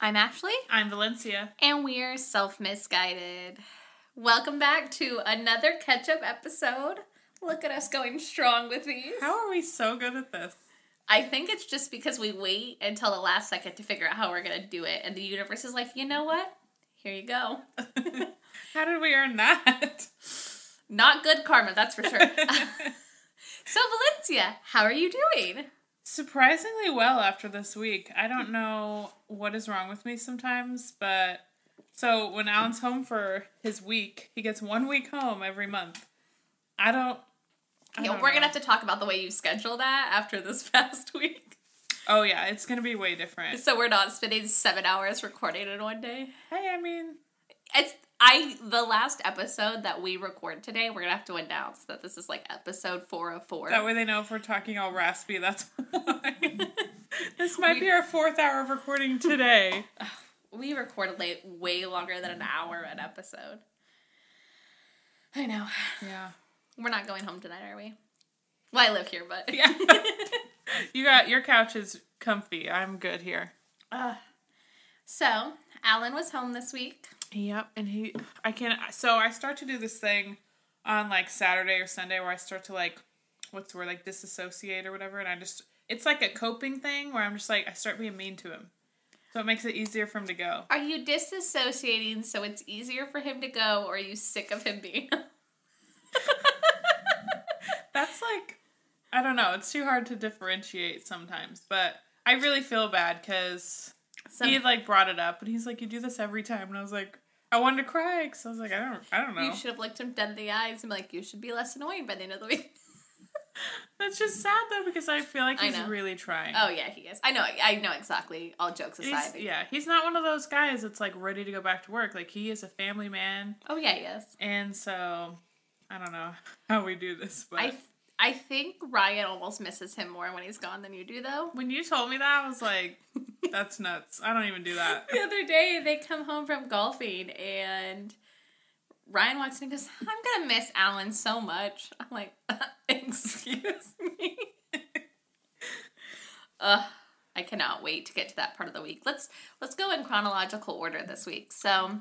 I'm Ashley, I'm Valencia. and we're self misguided. Welcome back to another catch up episode. Look at us going strong with these. How are we so good at this? I think it's just because we wait until the last second to figure out how we're going to do it, and the universe is like, you know what? Here you go. How did we earn that? Not good karma, that's for sure. so, Valencia, how are you doing? Surprisingly well after this week. I don't know what is wrong with me sometimes, but so when Alan's home for his week, he gets one week home every month. I don't. I Yeah, don't we're know. to have to talk about the way you schedule that after this past week. Oh yeah, it's gonna be way different. So, we're not spending seven hours recording in one day. Hey, I mean, It's I the last episode that we record today. We're gonna have to announce that this is like episode four of four. that way they know if we're talking all raspy. That's why. this might be our fourth hour of recording today. we recorded late way longer than an hour an episode. I know. Yeah. We're not going home tonight, are we? Well, I live here, but Yeah. you got your couch is comfy. I'm good here. Uh, so Alan was home this week. Yep, and he I can so I start to do this thing on like Saturday or Sunday where I start to like what's the word like disassociate or whatever and I just it's like a coping thing where I'm just like I start being mean to him. So it makes it easier for him to go. Are you disassociating so it's easier for him to go, or are you sick of him being? That's like I don't know, it's too hard to differentiate sometimes, but I really feel bad cuz Some- he like brought it up and he's like you do this every time and I was like I wanted to cry cuz I was like I don't I don't know. you should have looked him dead in the eyes and be like, "You should be less annoying by the end of the week." That's just sad though because I feel like he's really trying. Oh yeah, he is. I know. I know exactly. All jokes aside. He's, yeah, he's not one of those guys that's like ready to go back to work. Like he is a family man, Oh yeah, yes. and so I don't know how we do this, but I I think Ryan almost misses him more when he's gone than you do though. when you told me that, I was like, "That's nuts." I don't even do that. The other day they come home from golfing and Ryan walks in and goes, "I'm gonna miss Alan so much." I'm like, "Excuse me." Ugh, I cannot wait to get to that part of the week. Let's let's go in chronological order this week. So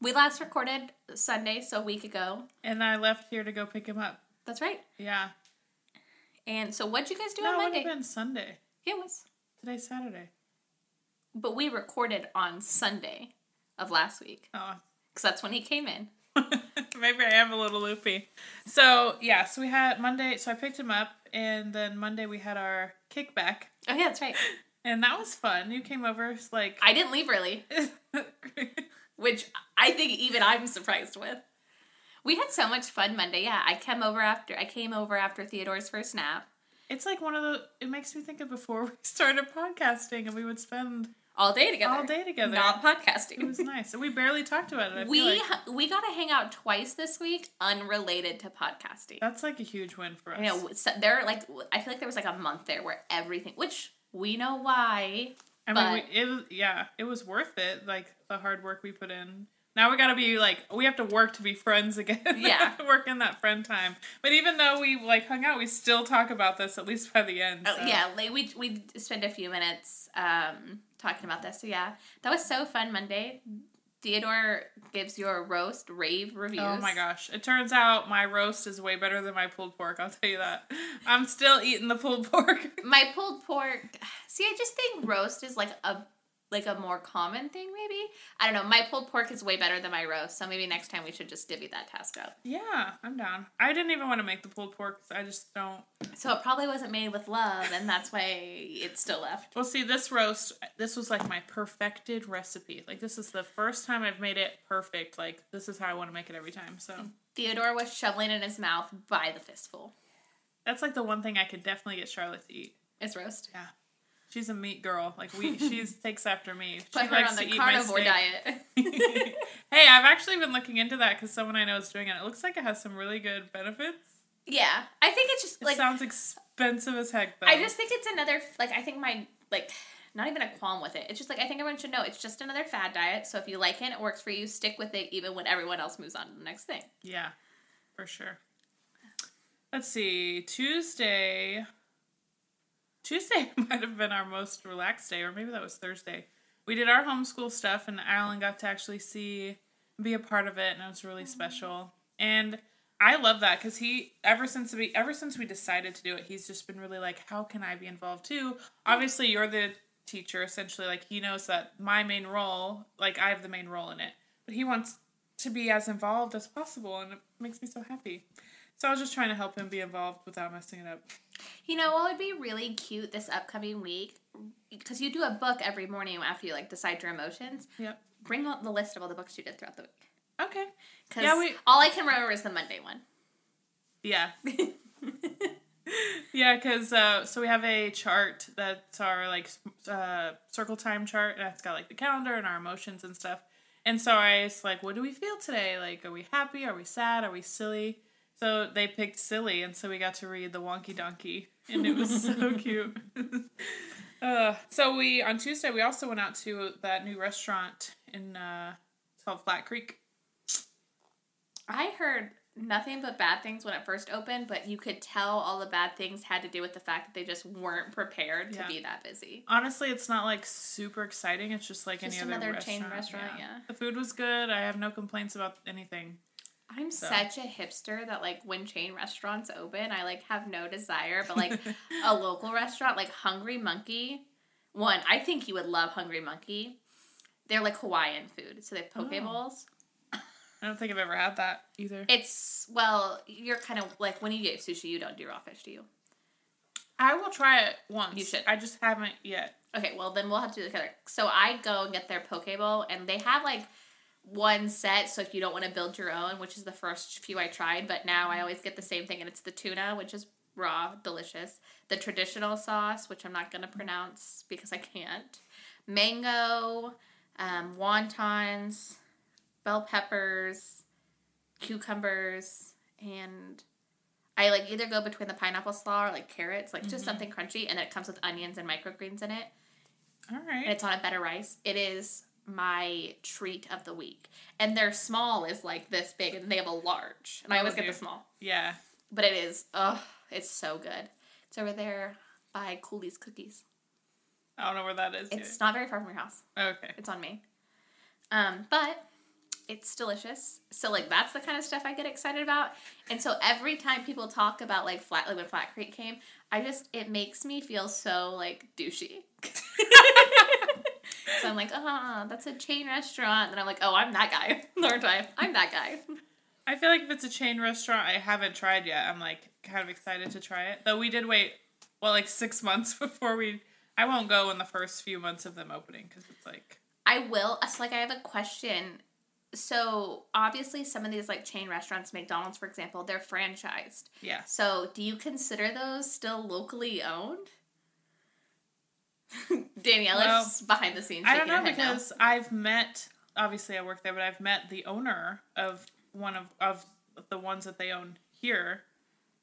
we last recorded Sunday, so a week ago. And I left here to go pick him up. That's right. Yeah, And so what'd you guys do no, on it would Monday? have been Sunday. It was. Today's Saturday. But we recorded on Sunday of last week Oh, because that's when he came in. maybe I am a little loopy. So yeah, so we had Monday. So I picked him up, and then Monday we had our kickback, Oh yeah, that's right. and that was fun. You came over, like. I didn't leave early, which I think even I'm surprised with. We had so much fun Monday. Yeah, I came over after I came over after Theodore's first nap. It's like one of the. It makes me think of before we started podcasting, and we would spend All day together. all day together. Not podcasting. It was nice. And we barely talked about it. I we like we got to hang out twice this week, unrelated to podcasting. that's like a huge win for us. You know, so there like I feel like there was like a month there where everything, which we know why. I mean, we, it yeah, it was worth it. Like the hard work we put in. Now we got to be like we have to work to be friends again. Yeah. work in that friend time. But even though we like hung out, we still talk about this at least by the end. Oh, yeah, like we we spent a few minutes um talking about this. So yeah, that was so fun Monday. Theodore gives your roast rave reviews. Oh my gosh! It turns out my roast is way better than my pulled pork. I'll tell you that. I'm still eating the pulled pork. My pulled pork. See, I just think roast is like a like a more common thing. Maybe I don't know. My pulled pork is way better than my roast. So maybe next time we should just divvy that task up. Yeah, I'm down. I didn't even want to make the pulled pork. I just don't. So it probably wasn't made with love, and that's why it's still left. Well, see, this roast, this was like my perfected recipe. Like, this is the first time I've made it perfect. Like, this is how I want to make it every time. So, Theodore was shoveling in his mouth by the fistful. that's like the one thing I could definitely get Charlotte to eat. It's roast. Yeah. She's a meat girl. Like, we, she takes after me. Put she her likes on to the eat my carnivore steak. diet. hey, I've actually been looking into that because someone I know is doing it. It looks like it has some really good benefits. yeah, I think it's just It like sounds expensive as heck, though. I just think it's another like I think my like not even a qualm with it. It's just like I think everyone should know it's just another fad diet. So if you like it, and it works for you. Stick with it, even when everyone else moves on to the next thing. Yeah, for sure. Let's see. Tuesday. Tuesday might have been our most relaxed day, or maybe that was Thursday. we did our homeschool stuff, and Alan got to actually see, be a part of it, and it was really special. And I love that because he ever since we ever since we decided to do it, he's just been really like, how can I be involved too? Obviously, you're the teacher essentially. Like he knows that my main role, like I have the main role in it, but he wants to be as involved as possible, and it makes me so happy. So I was just trying to help him be involved without messing it up. You know what would be really cute this upcoming week? Because you do a book every morning after you like decide your emotions. Yep. Bring out the list of all the books you did throughout the week. Okay. Because Yeah, we- all I can remember is the Monday one. Yeah. yeah, because uh, so we have a chart that's our like uh, circle time chart. And it's got like the calendar and our emotions and stuff. And so I was like, what do we feel today? Like, are we happy? Are we sad? Are we silly? So they picked silly, and so we got to read the Wonky Donkey, and it was so cute. uh, so we on Tuesday we also went out to that new restaurant in uh, it's called Flat Creek. I heard nothing but bad things when it first opened, but you could tell all the bad things had to do with the fact that they just weren't prepared to Yeah. be that busy. Honestly, it's not like super exciting. It's just like Just any other another chain restaurant. restaurant, yeah. The food was good. I have no complaints about anything. I'm So. such a hipster that like when chain restaurants open, I like have no desire, but like a local restaurant like Hungry Monkey, one, I think you would love Hungry Monkey. They're like Hawaiian food, so they have poke Oh. bowls. I don't think I've ever had that either. It's well, you're kind of like when you get sushi, you don't do raw fish, do you? I will try it once. You should. I just haven't yet. Okay, well then we'll have to do it together. So I go and get their poke bowl, and they have like one set. So if you don't want to build your own, which is the first few I tried, but now I always get the same thing, and it's the tuna, which is raw, delicious. The traditional sauce, which I'm not gonna pronounce because I can't. Mango, um, wontons, bell peppers, cucumbers, and I like either go between the pineapple slaw or like carrots, like just something crunchy, and it comes with onions and microgreens in it All right. and it's on a better rice. It is my treat of the week. And their small is like this big, and they have a large. And I Oh, always get the small. Yeah. But it is, oh, it's so good. It's over there by Cooley's Cookies. I don't know where that is. It's not very far from your house. Okay. It's on me. Um, but it's delicious. So like that's the kind of stuff I get excited about. And so every time people talk about like flat like when Flat Creek came, I just it makes me feel so like douchey. so I'm like, ah, that's a chain restaurant. And I'm like, oh, I'm that guy. Lord time. I'm that guy. I feel like if it's a chain restaurant I haven't tried yet, I'm like kind of excited to try it. Though we did wait, well, like six months before we. I won't go in the first few months of them opening because it's like. I will. So like I have a question. So obviously some of these like chain restaurants, McDonald's for example, they're franchised. Yeah. So, do you consider those still locally owned? Danielle Well, is behind the scenes. I don't know because I've met obviously I work there, but I've met the owner of one of of the ones that they own here.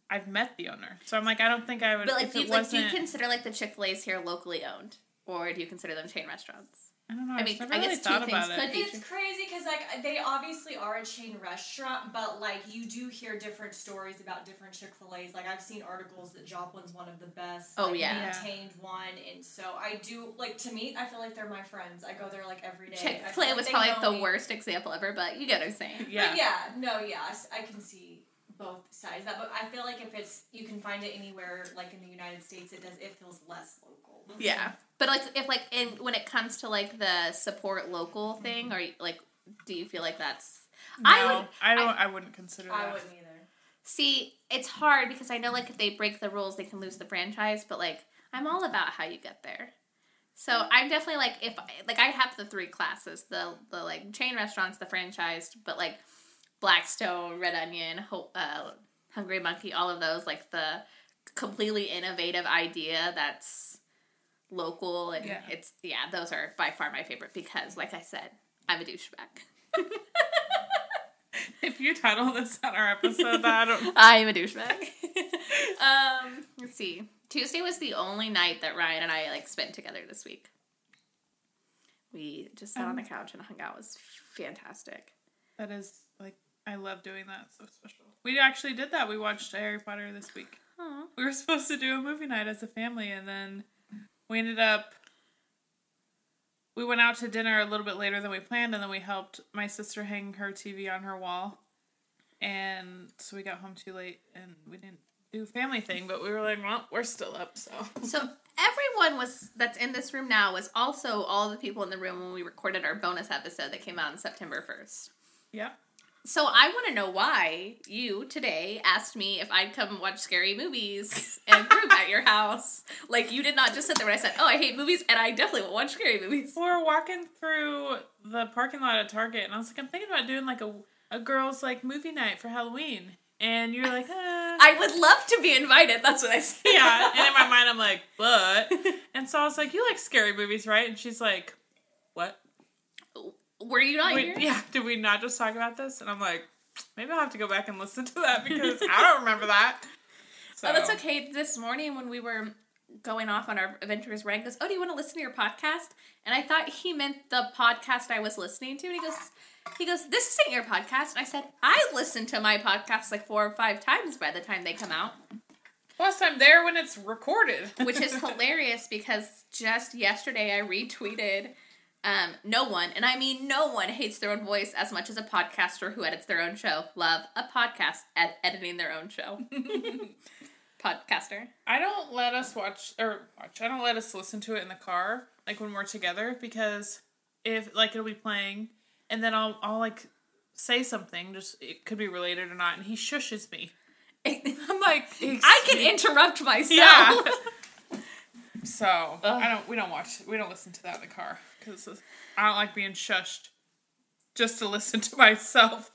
I've met the owner, so I'm like, I don't think I would. But like, if do you, like, do you consider like the Chick Fil A's here locally owned, or do you consider them chain restaurants? I don't know. I I mean, mean, never I really guess two things about could it. be- It's crazy because like they obviously are a chain restaurant, but like you do hear different stories about different Chick Fil A's. Like I've seen articles that Joplin's one of the best. Oh, like, yeah. maintained one, and so I do like to me. I feel like they're my friends. I go there like every day. Chick I Fil A like was they probably like the me. worst example ever, but you get what I'm saying. Yeah. But yeah, no, yeah, I can see both sides of that. But I feel like if it's you can find it anywhere, like in the United States, it does it feels less local. Yeah, but like if like in when it comes to like the support local thing, or like, do you feel like that's? No, I would I don't. I, wouldn't consider I that. wouldn't either. See, it's hard because I know like if they break the rules, they can lose the franchise. But like, I'm all about how you get there. So I'm definitely like if like I have the three classes the the like chain restaurants, the franchised, but like Blackstone, Red Onion, Ho- uh, Hungry Monkey, all of those like the completely innovative idea that's local and Yeah. it's yeah those are by far my favorite because like I said I'm a douchebag. If you title this on our episode, that I don't. I am a douchebag. um, let's see. Tuesday was the only night that Ryan and I like spent together this week. We just sat on the couch and hung out. It was fantastic. That is like I love doing that. It's so special. We actually did that. We watched Harry Potter this week. Aw. We were supposed to do a movie night as a family, and then we ended up we went out to dinner a little bit later than we planned, and then we helped my sister hang her TV on her wall. And so we got home too late, and we didn't do family thing, but we were like, well, we're still up, so. So everyone was that's in this room now was also all the people in the room when we recorded our bonus episode that came out on September first. Yeah. So I want to know why you today asked me if I'd come watch scary movies in a group at your house. Like you did not just sit there when I said, "Oh, I hate movies," and I definitely won't watch scary movies. We were walking through the parking lot at Target, and I was like, I'm thinking about doing like a, a girls' like movie night for Halloween. And you're like, uh. I would love to be invited. That's what I said. yeah. And in my mind, I'm like, but. And so I was like, you like scary movies, right? And she's like, what? Were you not We- here? yeah. Did we not just talk about this? And I'm like, maybe I'll have to go back and listen to that because I don't remember that. So Oh, that's okay. This morning when we were going off on our adventures, Ryan goes, "Oh, do you want to listen to your podcast?" And I thought he meant the podcast I was listening to. And he goes, "He goes, this isn't your podcast." And I said, "I listen to my podcasts like four or five times by the time they come out." Plus, I'm there when it's recorded. which is hilarious because just yesterday I retweeted um, no one, and I mean no one hates their own voice as much as a podcaster who edits their own show. Love a podcast at editing their own show. Podcaster. I don't let us watch or watch. I don't let us listen to it in the car, like when we're together, because if like it'll be playing, and then I'll I'll like say something, just it could be related or not, and he shushes me. I'm like, I can interrupt myself. yeah. so Ugh. I don't. We don't watch. We don't listen to that in the car because I don't like being shushed. Just to listen to myself.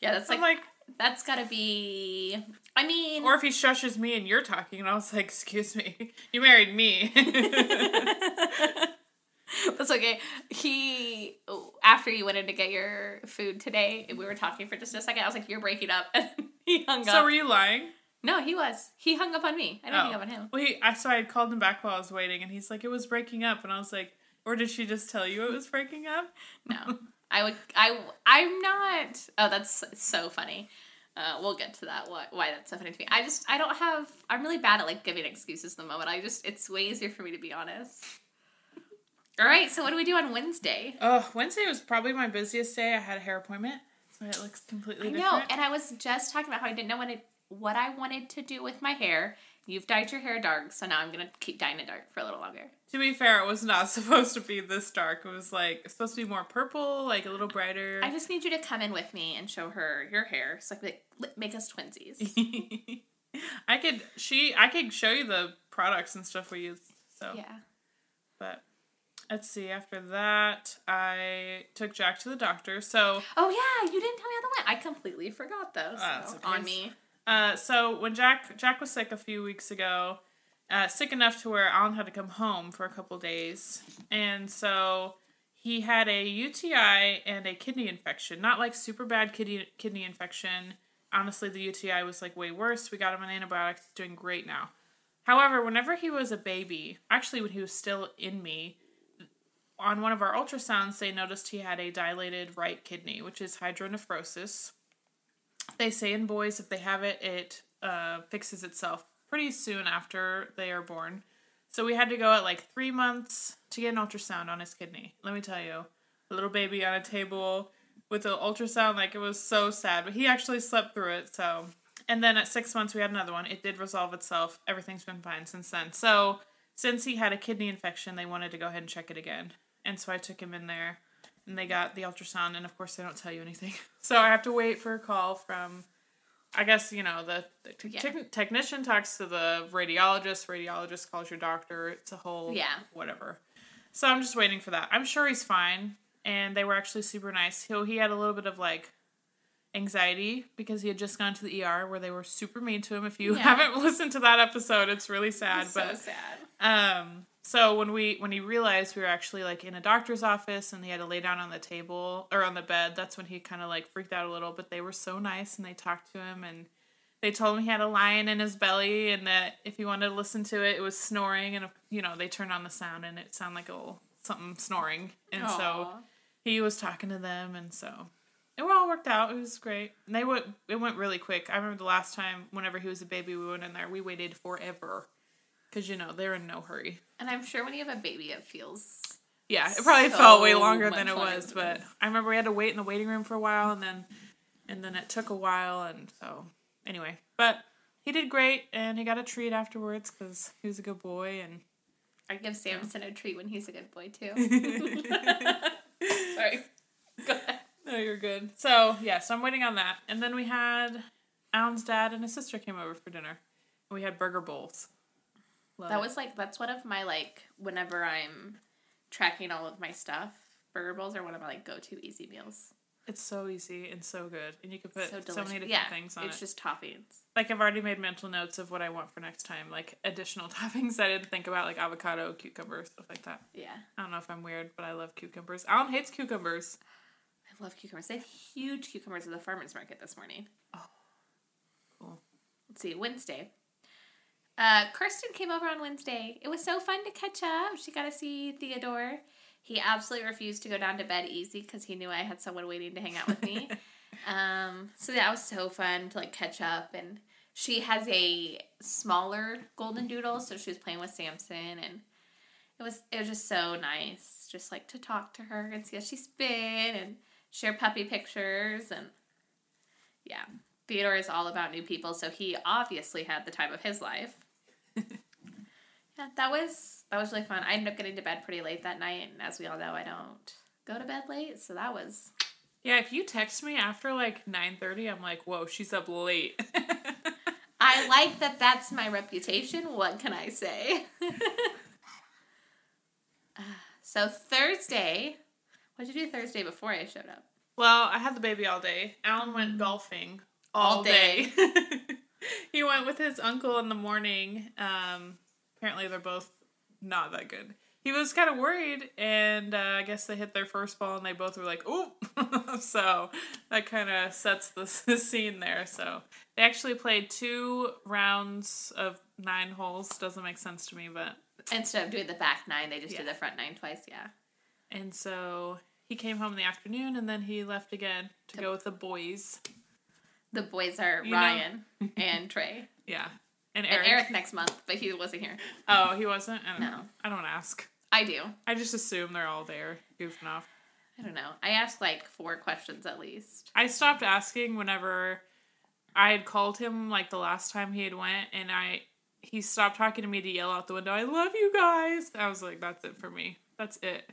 Yeah, that's like, I'm like, that's gotta be. I mean, or if he shushes me and you're talking, and I was like, "Excuse me, you married me." That's okay. He after you went in to get your food today, we were talking for just a second. I was like, "You're breaking up," and he hung so up. were you lying? No, he was. He hung up on me. I didn't hang Oh. up on him. Well, he, I so I had called him back while I was waiting, and he's like, "It was breaking up," and I was like, "Or did she just tell you it was breaking up?" No, I would. I. I'm not. Oh, that's so funny. Uh, we'll get to that. Why, why that's so funny to me. I just. I don't have. I'm really bad at like giving excuses in the moment. I just. It's way easier for me to be honest. All right. So what do we do on Wednesday? Oh, Wednesday was probably my busiest day. I had a hair appointment, so it looks completely I know, different. and I was just talking about how I didn't know when it, what I wanted to do with my hair. You've dyed your hair dark, so now I'm gonna keep dyeing it dark for a little longer. to be fair, it was not supposed to be this dark. It was like supposed to be more purple, like a little brighter. I just need you to come in with me and show her your hair, so like, make us twinsies. I could she I could show you the products and stuff we use. So, yeah. but let's see. After that, I took Jack to the doctor. So, Oh yeah, you didn't tell me how that went. I completely forgot those. Ah, that's okay. on me. Uh, so when Jack Jack was sick a few weeks ago, uh, sick enough to where Alan had to come home for a couple days, and so he had a UTI and a kidney infection. Not like super bad kidney kidney infection. Honestly, the UTI was like way worse. We got him an antibiotic. He's doing great now. However, whenever he was a baby, actually when he was still in me, on one of our ultrasounds, they noticed he had a dilated right kidney, which is hydronephrosis. They say in boys, if they have it, it uh, fixes itself pretty soon after they are born. So we had to go at like three months to get an ultrasound on his kidney. Let me tell you, a little baby on a table with an ultrasound, like it was so sad. But he actually slept through it. So, and then at six months we had another one. It did resolve itself. Everything's been fine since then. So since he had a kidney infection, they wanted to go ahead and check it again. And so I took him in there and they got the ultrasound and of course they don't tell you anything. So I have to wait for a call from I guess, you know, the, the te- Yeah. tech- technician talks to the radiologist, radiologist calls your doctor. It's a whole Yeah. whatever. So I'm just waiting for that. I'm sure he's fine and they were actually super nice. He he had a little bit of like anxiety because he had just gone to the ER where they were super mean to him. If you Yeah. haven't listened to that episode, it's really sad, so but sad. um, so when we when he realized we were actually like in a doctor's office and he had to lay down on the table or on the bed, that's when he kind of like freaked out a little. But they were so nice and they talked to him and they told him he had a lion in his belly and that if he wanted to listen to it, it was snoring and you know they turned on the sound and it sounded like a little something snoring and so he was talking to them and so it all worked out. It was great. And they went it went really quick. I remember the last time whenever he was a baby we went in there, we waited forever. Cause you know, they're in no hurry. And I'm sure when you have a baby, it feels Yeah, it probably So felt way longer than it was, than but. I remember we had to wait in the waiting room for a while, and then and then it took a while, and so anyway, but he did great, and he got a treat afterwards because he was a good boy, and I give Samson a treat when he's a good boy too. Sorry. Go ahead. no, you're good. So yeah, so I'm waiting on that, and then we had Alan's dad and his sister came over for dinner, and we had burger bowls. Love That it. was like that's one of my like whenever I'm tracking all of my stuff. Burger bowls are one of my like go to easy meals. it's so easy and so good, and you can put so so, many different yeah, things on it's it. It's just toppings. like I've already made mental notes of what I want for next time, like additional toppings I didn't think about, like avocado, cucumber, stuff like that. Yeah, I don't know if I'm weird, but I love cucumbers. Alan hates cucumbers. I love cucumbers. They had huge cucumbers at the farmers market this morning. Oh, cool. Let's see, Wednesday. Uh, Kirsten came over on Wednesday. It was so fun to catch up. She got to see Theodore. He absolutely refused to go down to bed easy because he knew I had someone waiting to hang out with me. um, so that was so fun to like catch up. And she has a smaller golden doodle, so she was playing with Samson, and it was it was just so nice, just like to talk to her and see how she's been and share puppy pictures and yeah. Theodore is all about new people, so he obviously had the time of his life. Yeah, that was that was really fun. I ended up getting to bed pretty late that night, and as we all know, I don't go to bed late, so that was Yeah, if you text me after like nine thirty, I'm like, whoa, she's up late. I like that that's my reputation. What can I say? so Thursday, what did you do Thursday before I showed up? well, I had the baby all day. Alan went golfing All all, day. he went with his uncle in the morning. Um, apparently, they're both not that good. He was kind of worried, and uh, I guess they hit their first ball, and they both were like, "Ooh!" so that kind of sets the, the scene there. So they actually played two rounds of nine holes. Doesn't make sense to me, but Instead of doing the back nine, they just did the front nine twice. Yeah. and so he came home in the afternoon, and then he left again to go with the boys. The boys are You Ryan and Trey. Yeah, and And Eric. Eric next month, but he wasn't here. Oh, he wasn't. I don't No. know. I don't ask. I do. I just assume they're all there goofing off. I don't know. I asked like four questions at least. I stopped asking whenever I had called him like the last time he had went, and I he stopped talking to me to yell out the window, "I love you guys." I was like, "That's it for me. That's it."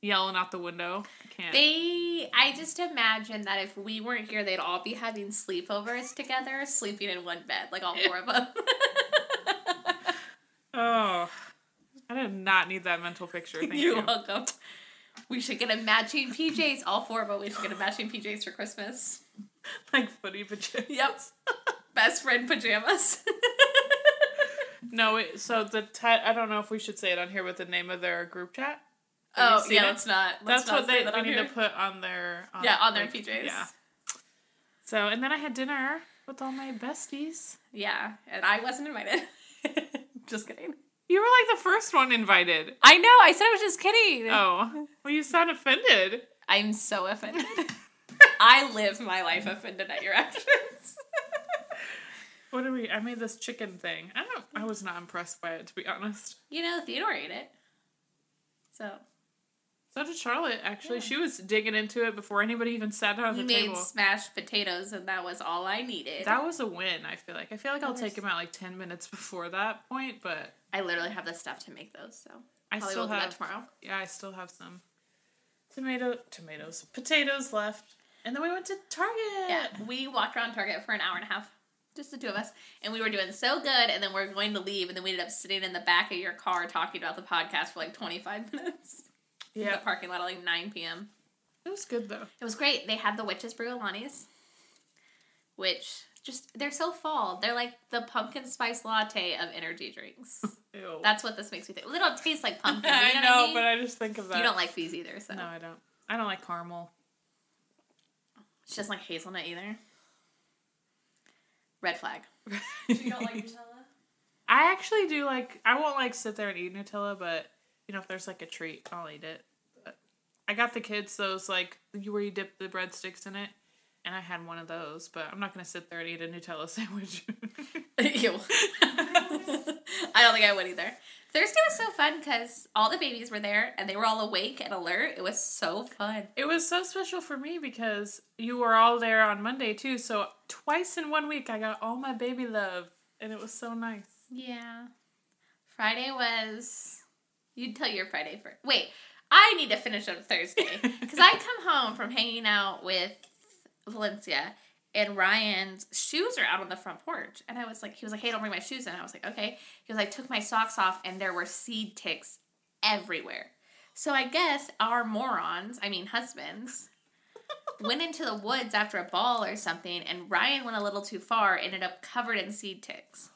Yelling out the window. I can't. They, I just imagine that if we weren't here, they'd all be having sleepovers together, sleeping in one bed, like all four of them. oh, I did not need that mental picture. Thank You're you. welcome. We should get a matching PJs, all four of us. We should get a matching PJs for Christmas. Like footy pajamas. Yep. Best friend pajamas. No, it, so the I don't know if we should say it on here, but the name of their group chat. Oh, yeah, it? let's not. Let's That's not what they that we need here. to put on their um, Yeah, on their like, PJs. Yeah. So and then I had dinner with all my besties. Yeah, and I wasn't invited. just kidding. You were like the first one invited. I know. I said I was just kidding. Oh, well, you sound offended. I'm so offended. I live my life offended at your actions. What do we? I made this chicken thing. I don't. I was not impressed by it, to be honest. you know, Theodore ate it. So So did Charlotte. Actually, Yeah. she was digging into it before anybody even sat down at he the made table. smashed potatoes, and that was all I needed. That was a win. I feel like. I feel like I'll take him out like ten minutes before that point, but I literally have the stuff to make those, so I probably still will do that have. tomorrow. Yeah, I still have some tomato tomatoes potatoes left, and then we went to Target. Yeah, we walked around Target for an hour and a half, just the two of us, and we were doing so good. And then we are going to leave, and then we ended up sitting in the back of your car talking about the podcast for like twenty five minutes. In yeah. the parking lot at like nine p.m. It was good though. It was great. They had the witches brew Alani's, which just they're so fall. They're like the pumpkin spice latte of energy drinks. Ew. That's what this makes me think. They don't taste like pumpkin. I You know, know, what I mean? but I just think of that. you don't like these either, so No, I don't. I don't like caramel. she doesn't like hazelnut either. Red flag. You don't like Nutella? I actually do like. I won't like sit there and eat Nutella, but you know, if there's like a treat, I'll eat it. I got the kids those like you where you dip the breadsticks in it, and I had one of those. But I'm not gonna sit there and eat a Nutella sandwich. Ew. I don't think I would either. Thursday was so fun because all the babies were there and they were all awake and alert. It was so fun. It was so special for me because you were all there on Monday too. So twice in one week, I got all my baby love, and it was so nice. Yeah. Friday was. You'd tell your Friday first. Wait, I need to finish up Thursday because I come home from hanging out with Valencia and Ryan's shoes are out on the front porch. And I was like, he was like, hey, don't bring my shoes in. I was like, okay. He was like, took my socks off and there were seed ticks everywhere. So I guess our morons, I mean husbands, went into the woods after a ball or something, and Ryan went a little too far, ended up covered in seed ticks.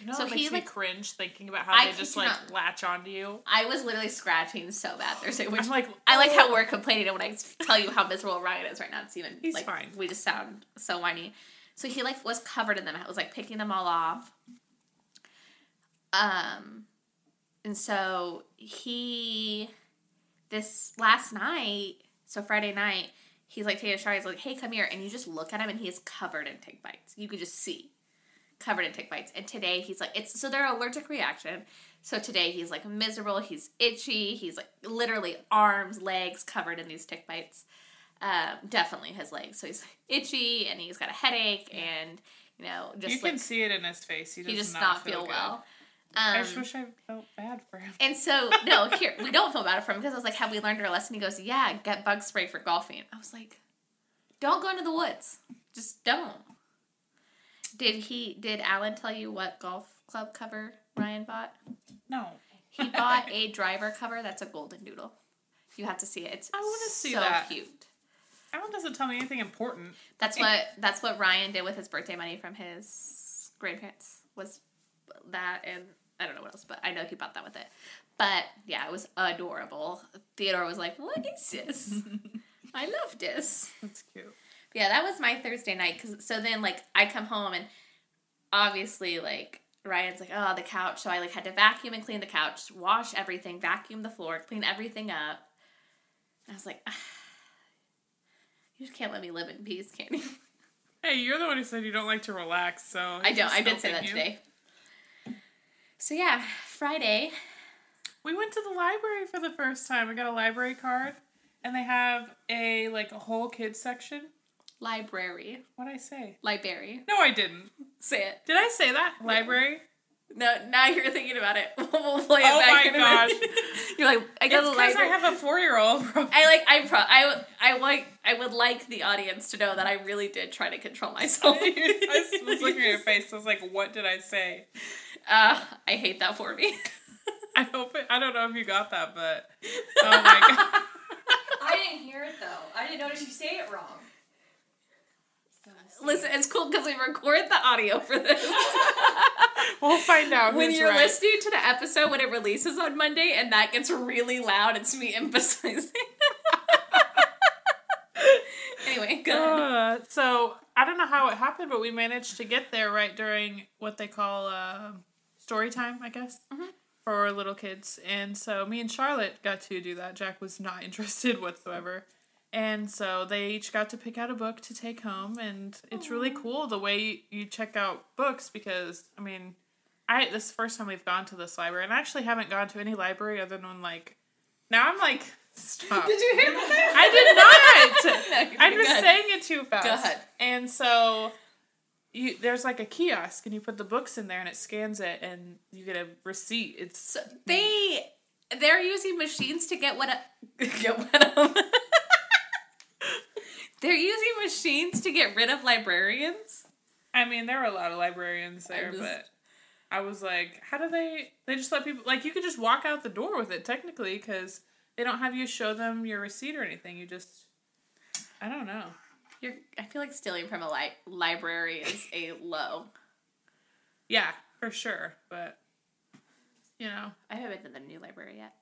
You know, So it makes he, me like- cringe thinking about how I they just like not. latch onto you. I was literally scratching so bad Thursday, which I'm like, I like "Oh." how we're complaining, and when I tell you how miserable Ryan is right now, it's even He's like fine. we just sound so whiny. So he like was covered in them. I was like picking them all off. Um, and so he this last night, so Friday night, he's like taking a shower. He's like, "Hey, come here," and you just look at him, and he is covered in tick bites. You could just see covered in tick bites. And today he's like, it's so they're allergic reaction. So today he's like miserable. He's itchy. He's like literally arms, legs covered in these tick bites. Um, definitely his legs. So he's itchy and he's got a headache and you know just you like can see it in his face. He does he does not, not, feel, feel, good. well. I Um, just wish I felt bad for him. and so no, here we don't feel bad for him because I was like, have we learned our lesson? He goes, yeah, get bug spray for golfing. I was like, don't go into the woods. Just don't. Did he? Did Alan tell you what golf club cover Ryan bought? No, He bought a driver cover that's a golden doodle. You have to see it. It's I wanna see so that. cute. Alan doesn't tell me anything important. That's what that's what Ryan did with his birthday money from his grandparents was that and I don't know what else, but I know he bought that with it. But yeah, it was adorable. Theodore was like, "What is this? I love this." That's cute. Yeah, that was my Thursday night. Cause so then like I come home and obviously like Ryan's like, "Oh, the couch." So I like had to vacuum and clean the couch, wash everything, vacuum the floor, clean everything up. I was like, ah, "You just can't let me live in peace, can you?" Hey, you're the one who said you don't like to relax, so I don't. I did say that you. today. So yeah, Friday. We went to the library for the first time. We got a library card, and they have a like a whole kids section. Library. What'd I say? Library. No, I didn't. Say it. Did I say that? Library. No, now you're thinking about it. we'll play it Oh back my in a minute. You're like, I go It's to the because I have a four-year-old. I like. I pro. I would. I like. I would like the audience to know that I really did try to control myself. I was looking at your face. I was like, "What did I say?" Uh, I hate that for me. I hope it, I don't know if you got that, but oh my god. I didn't hear it though. I didn't notice you say it wrong. Listen, it's cool because we record the audio for this. We'll find out when you're right. listening to the episode when it releases on Monday and that gets really loud, it's me emphasizing. anyway, go ahead. Uh, so I don't know how it happened, but we managed to get there right during what they call uh, story time, I guess, Mhm. for little kids. And so me and Charlotte got to do that. Jack was not interested whatsoever. And so they each got to pick out a book to take home, and it's really cool the way you check out books because I mean, I this is the first time we've gone to this library, and I actually haven't gone to any library other than like. Now I'm like, stop. Did you hear that? I did not. No, I'm just good. saying it too fast. Go ahead. And so you there's like a kiosk and you put the books in there and it scans it and you get a receipt. It's So they they're using machines to get what a, get what they're using machines to get rid of librarians. I mean there were a lot of librarians there, just- but I was like, how do they they just let people like you could just walk out the door with it technically cuz they don't have you show them your receipt or anything. You just I don't know. You're I feel like stealing from a li- library is a low. Yeah, for sure, but you know, I haven't been to the new library yet.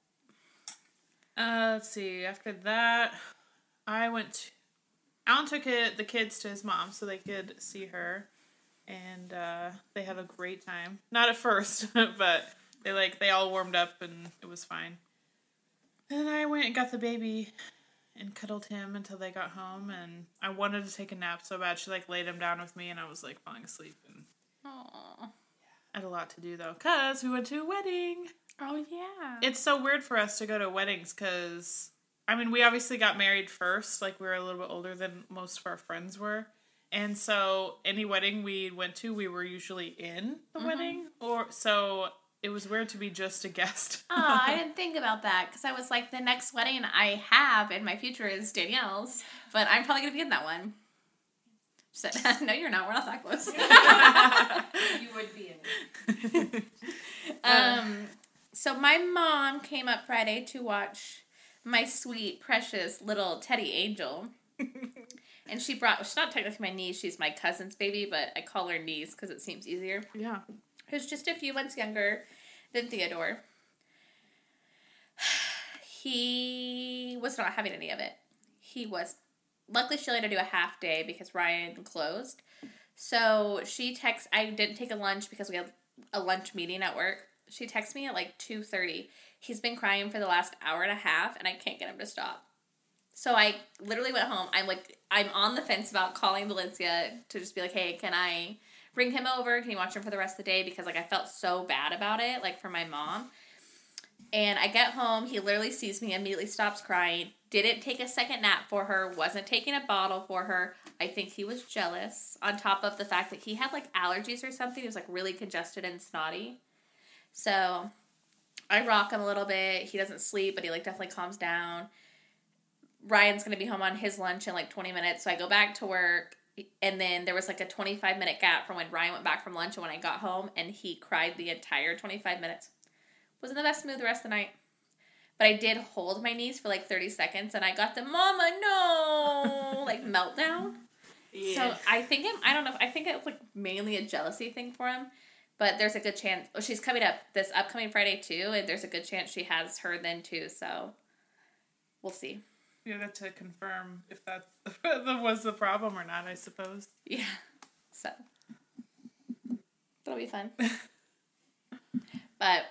Uh, let's see. After that, I went. Alan took it, the kids to his mom so they could see her, and uh, they had a great time. Not at first, but they like they all warmed up and it was fine. And then I went and got the baby and cuddled him until they got home, and I wanted to take a nap so bad. She like laid him down with me, and I was like falling asleep. And Aww. I had a lot to do though, cause we went to a wedding. Oh yeah. It's so weird for us to go to weddings because, I mean, we obviously got married first. Like, we were a little bit older than most of our friends were. And so, any wedding we went to, we were usually in the wedding. Or so it was weird to be just a guest. Oh, I didn't think about that because I was like, the next wedding I have in my future is Danielle's, but I'm probably gonna be in that one. She said, "No, you're not. We're not that close." You would be in it. um, so my mom came up Friday to watch my sweet, precious little teddy angel, and she brought. She's not technically my niece; she's my cousin's baby, but I call her niece because it seems easier. yeah. who's just a few months younger than Theodore. He was not having any of it. He was. Luckily, she had to do a half day because Ryan closed. So she texts. I didn't take a lunch because we had a lunch meeting at work. She texts me at like two thirty. He's been crying for the last hour and a half, and I can't get him to stop. So I literally went home. I'm like, I'm on the fence about calling Valencia to just be like, hey, can I bring him over? Can you watch him for the rest of the day? Because like I felt so bad about it, like for my mom. And I get home, he literally sees me, immediately stops crying, didn't take a second nap for her, wasn't taking a bottle for her. I think he was jealous, on top of the fact that he had like allergies or something. He was like really congested and snotty. So I rock him a little bit. He doesn't sleep, but he like definitely calms down. Ryan's gonna be home on his lunch in like 20 minutes, so I go back to work. And then there was like a 25 minute gap from when Ryan went back from lunch and when I got home, and he cried the entire 25 minutes. Was in the best mood the rest of the night. But I did hold my knees for like 30 seconds and I got the mama no like meltdown. So I think it, I don't know. I think it's like mainly a jealousy thing for him, but there's a good chance. Oh, she's coming up this upcoming Friday too, and there's a good chance she has her then too. So we'll see. You have to confirm if that was the problem or not. I suppose. Yeah. So that'll be fun. but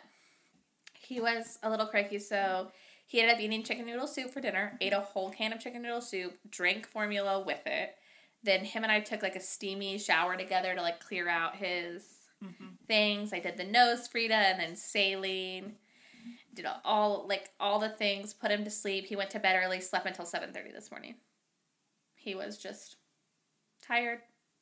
he was a little cranky, so he ended up eating chicken noodle soup for dinner. Ate a whole can of chicken noodle soup. Drank formula with it. Then him and I took like a steamy shower together to like clear out his Mm-hmm. things. I did the nose Frida and then saline. Did all like all the things. Put him to sleep. He went to bed early. Slept until seven thirty this morning. He was just tired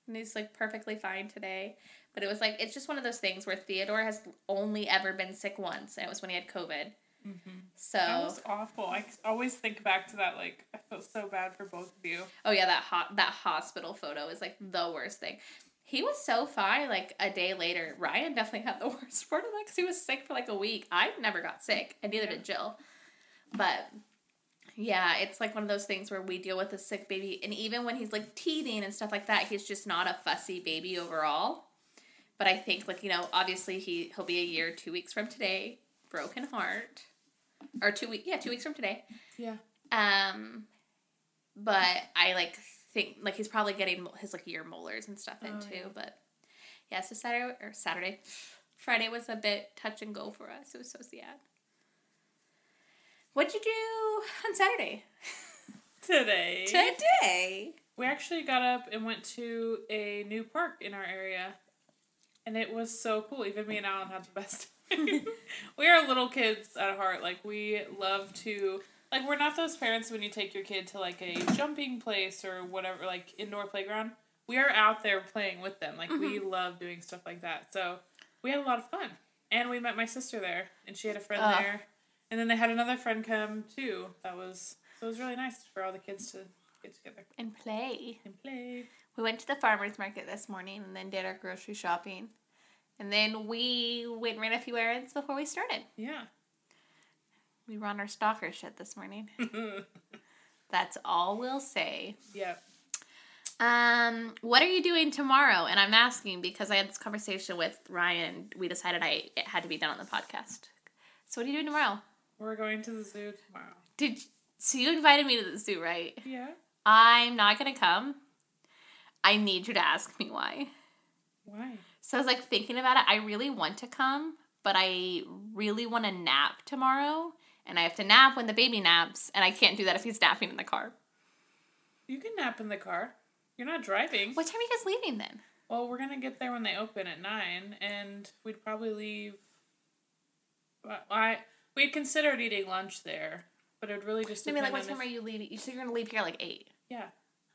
and he's like perfectly fine today. But it was like it's just one of those things where Theodore has only ever been sick once, and it was when he had COVID. Mm-hmm. So That was awful. I always think back to that. Like I felt so bad for both of you. oh yeah, that hot that hospital photo is like the worst thing. He was so fine. Like a day later, Ryan definitely had the worst part of that because he was sick for like a week. I never got sick, and neither did Jill. But yeah, it's like one of those things where we deal with a sick baby, and even when he's like teething and stuff like that, he's just not a fussy baby overall. But I think like you know, obviously he he'll be a year two weeks from today, broken heart, or two week yeah two weeks from today. Yeah. Um, but I like think like he's probably getting his like ear molars and stuff in Oh, too. yeah. But yeah, so Saturday or Saturday, Friday was a bit touch and go for us. It was so sad. What'd you do on Saturday? Today. Today. We actually got up and went to a new park in our area. And it was so cool. Even me and Alan had the best time. we are little kids at heart. Like, we love to. Like, we're not those parents when you take your kid to, like, a jumping place or whatever, like, indoor playground. We are out there playing with them. Like, we mm-hmm. love doing stuff like that. So, we had a lot of fun. And we met my sister there, and she had a friend Oh. there. And then they had another friend come, too. That was. So, it was really nice for all the kids to get together And play. and play. We went to the farmer's market this morning and then did our grocery shopping. And then we went and ran a few errands before we started. Yeah. We were on our stalker shit this morning. That's all we'll say. yeah. Um, what are you doing tomorrow? And I'm asking because I had this conversation with Ryan. We decided I it had to be done on the podcast. So what are you doing tomorrow? We're going to the zoo tomorrow. Did so you invited me to the zoo, right? Yeah. I'm not gonna come. I need you to ask me why. Why? So I was like thinking about it. I really want to come, but I really want to nap tomorrow. And I have to nap when the baby naps, and I can't do that if he's napping in the car. You can nap in the car. You're not driving. What time are you guys leaving then? Well, we're gonna get there when they open at nine, and we'd probably leave I we would considered eating lunch there, but it would really just I mean, like, what time on are you leaving? You said you're gonna leave here like eight. Yeah.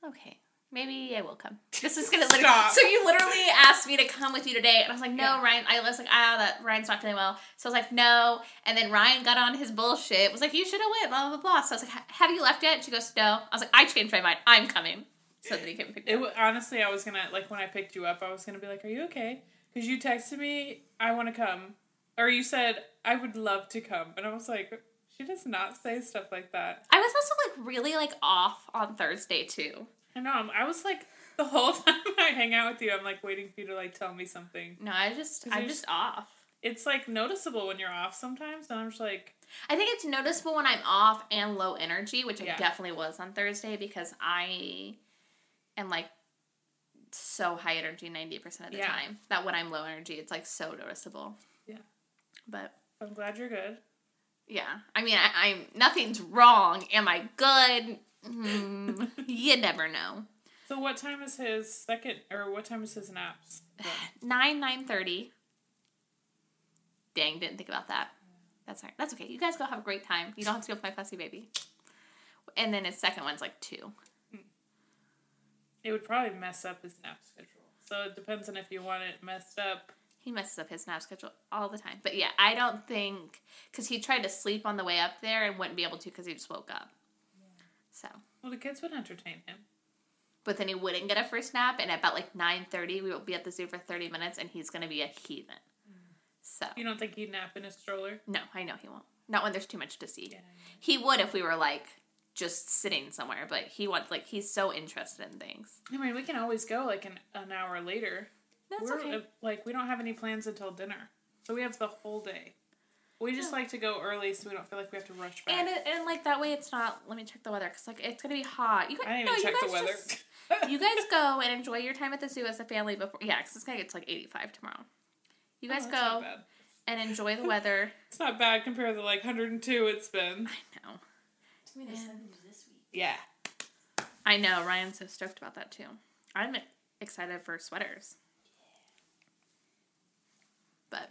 Okay. Maybe I will come. This is gonna literally. Stop. So you literally asked me to come with you today, and I was like, no, Yeah. Ryan. I was like, ah, that Ryan's not feeling well. So I was like, no. And then Ryan got on his bullshit. Was like, you should have went. Blah blah blah. So I was like, have you left yet? And she goes, no. I was like, I changed my mind. I'm coming. So that he can pick me It up. honestly, I was gonna like when I picked you up, I was gonna be like, "Are you okay?" Because you texted me, "I want to come," or you said, "I would love to come," and I was like, "She does not say stuff like that." I was also like really like off on Thursday too. I know. I'm- I was like the whole time I hang out with you, I'm like waiting for you to like tell me something. No, I just I'm there just off. It's like noticeable when you're off sometimes, and I'm just like, I think it's noticeable when I'm off and low energy, which I definitely was on Thursday because I am like so high energy 90% of the Yeah. time that when I'm low energy, it's like so noticeable. Yeah. But I'm glad you're good. yeah, I mean, I, I'm nothing's wrong. Am I good? Hmm, you never know. So what time is his second, or what time is his naps? Nine nine thirty. Dang, didn't think about that. That's all right. That's okay. You guys go have a great time. You don't have to go with my fussy baby. And then his second one's like two. It would probably mess up his nap schedule. So it depends on if you want it messed up. He messes up his nap schedule all the time. But yeah, I don't think because he tried to sleep on the way up there and wouldn't be able to because he just woke up. So, Well, the kids would entertain him. but then he wouldn't get a first nap, and at about like nine thirty, we will be at the zoo for thirty minutes, and he's gonna be a heathen. So You don't think he'd nap in a stroller? no, I know he won't. Not when there's too much to see. Yeah. He would if we were like just sitting somewhere, but he wants like he's so interested in things. I mean, we can always go like an, an hour later. That's We're, okay. uh, like, we don't have any plans until dinner. So we have the whole day. We just like to go early so we don't feel like we have to rush back. And it, and like that way, it's not. Let me check the weather because like it's gonna be hot. You guys, I didn't no, even you check the weather. just- you guys go and enjoy your time at the zoo as a family before. Yeah, because it's gonna get to like eighty five tomorrow. You Oh, guys that's not go and enjoy the weather. It's not bad compared to like 102 it's been. I know. I mean, this week. Yeah. I know. Ryan's so stoked about that too. I'm excited for sweaters. But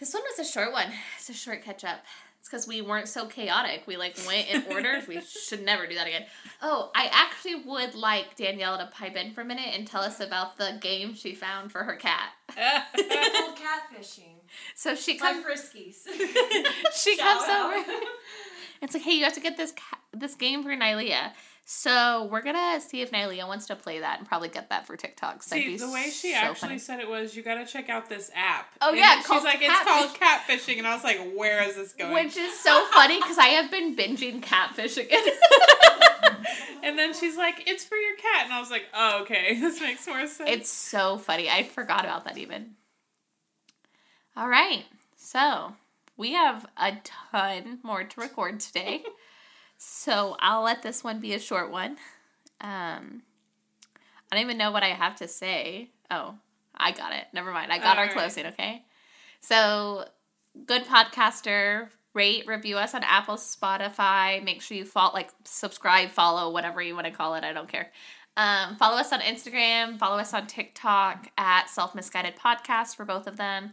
this one was a short one. It's a short catch up. It's because we weren't so chaotic. We like went in order. we should never do that again. Oh, I actually would like Danielle to pipe in for a minute and tell us about the game she found for her cat. Called catfishing. So she My comes. friskies. she Shout comes out. over. It's like, hey, you have to get this ca- this game for Nylea. So we're gonna see if Nylea wants to play that and probably get that for TikTok. See, the way she so actually funny. said it was, you gotta check out this app. Oh, And yeah, she's like, it's called catfishing, and I was like, where is this going? Which is so funny because I have been binging catfish again. and then she's like, it's for your cat, and I was like, oh, okay, this makes more sense. it's so funny. I forgot about that even. All right. So we have a ton more to record today. so I'll let this one be a short one. Um, I don't even know what I have to say. Oh, I got it. Never mind. I got All our right. closing, okay? So, good podcaster, rate, review us on Apple, Spotify. Make sure you follow, like, subscribe, follow, whatever you want to call it. I don't care. Um, follow us on Instagram. Follow us on TikTok at Self Misguided Podcast for both of them.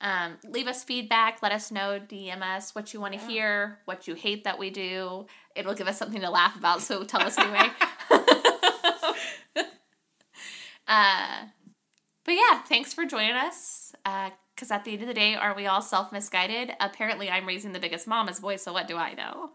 Um, leave us feedback. Let us know. DM us what you want to hear, what you hate that we do. It'll give us something to laugh about. So tell us anyway. uh, but yeah, thanks for joining us. Because at the end of the day, are we all self misguided? Apparently, I'm raising the biggest mama's voice. So what do I know?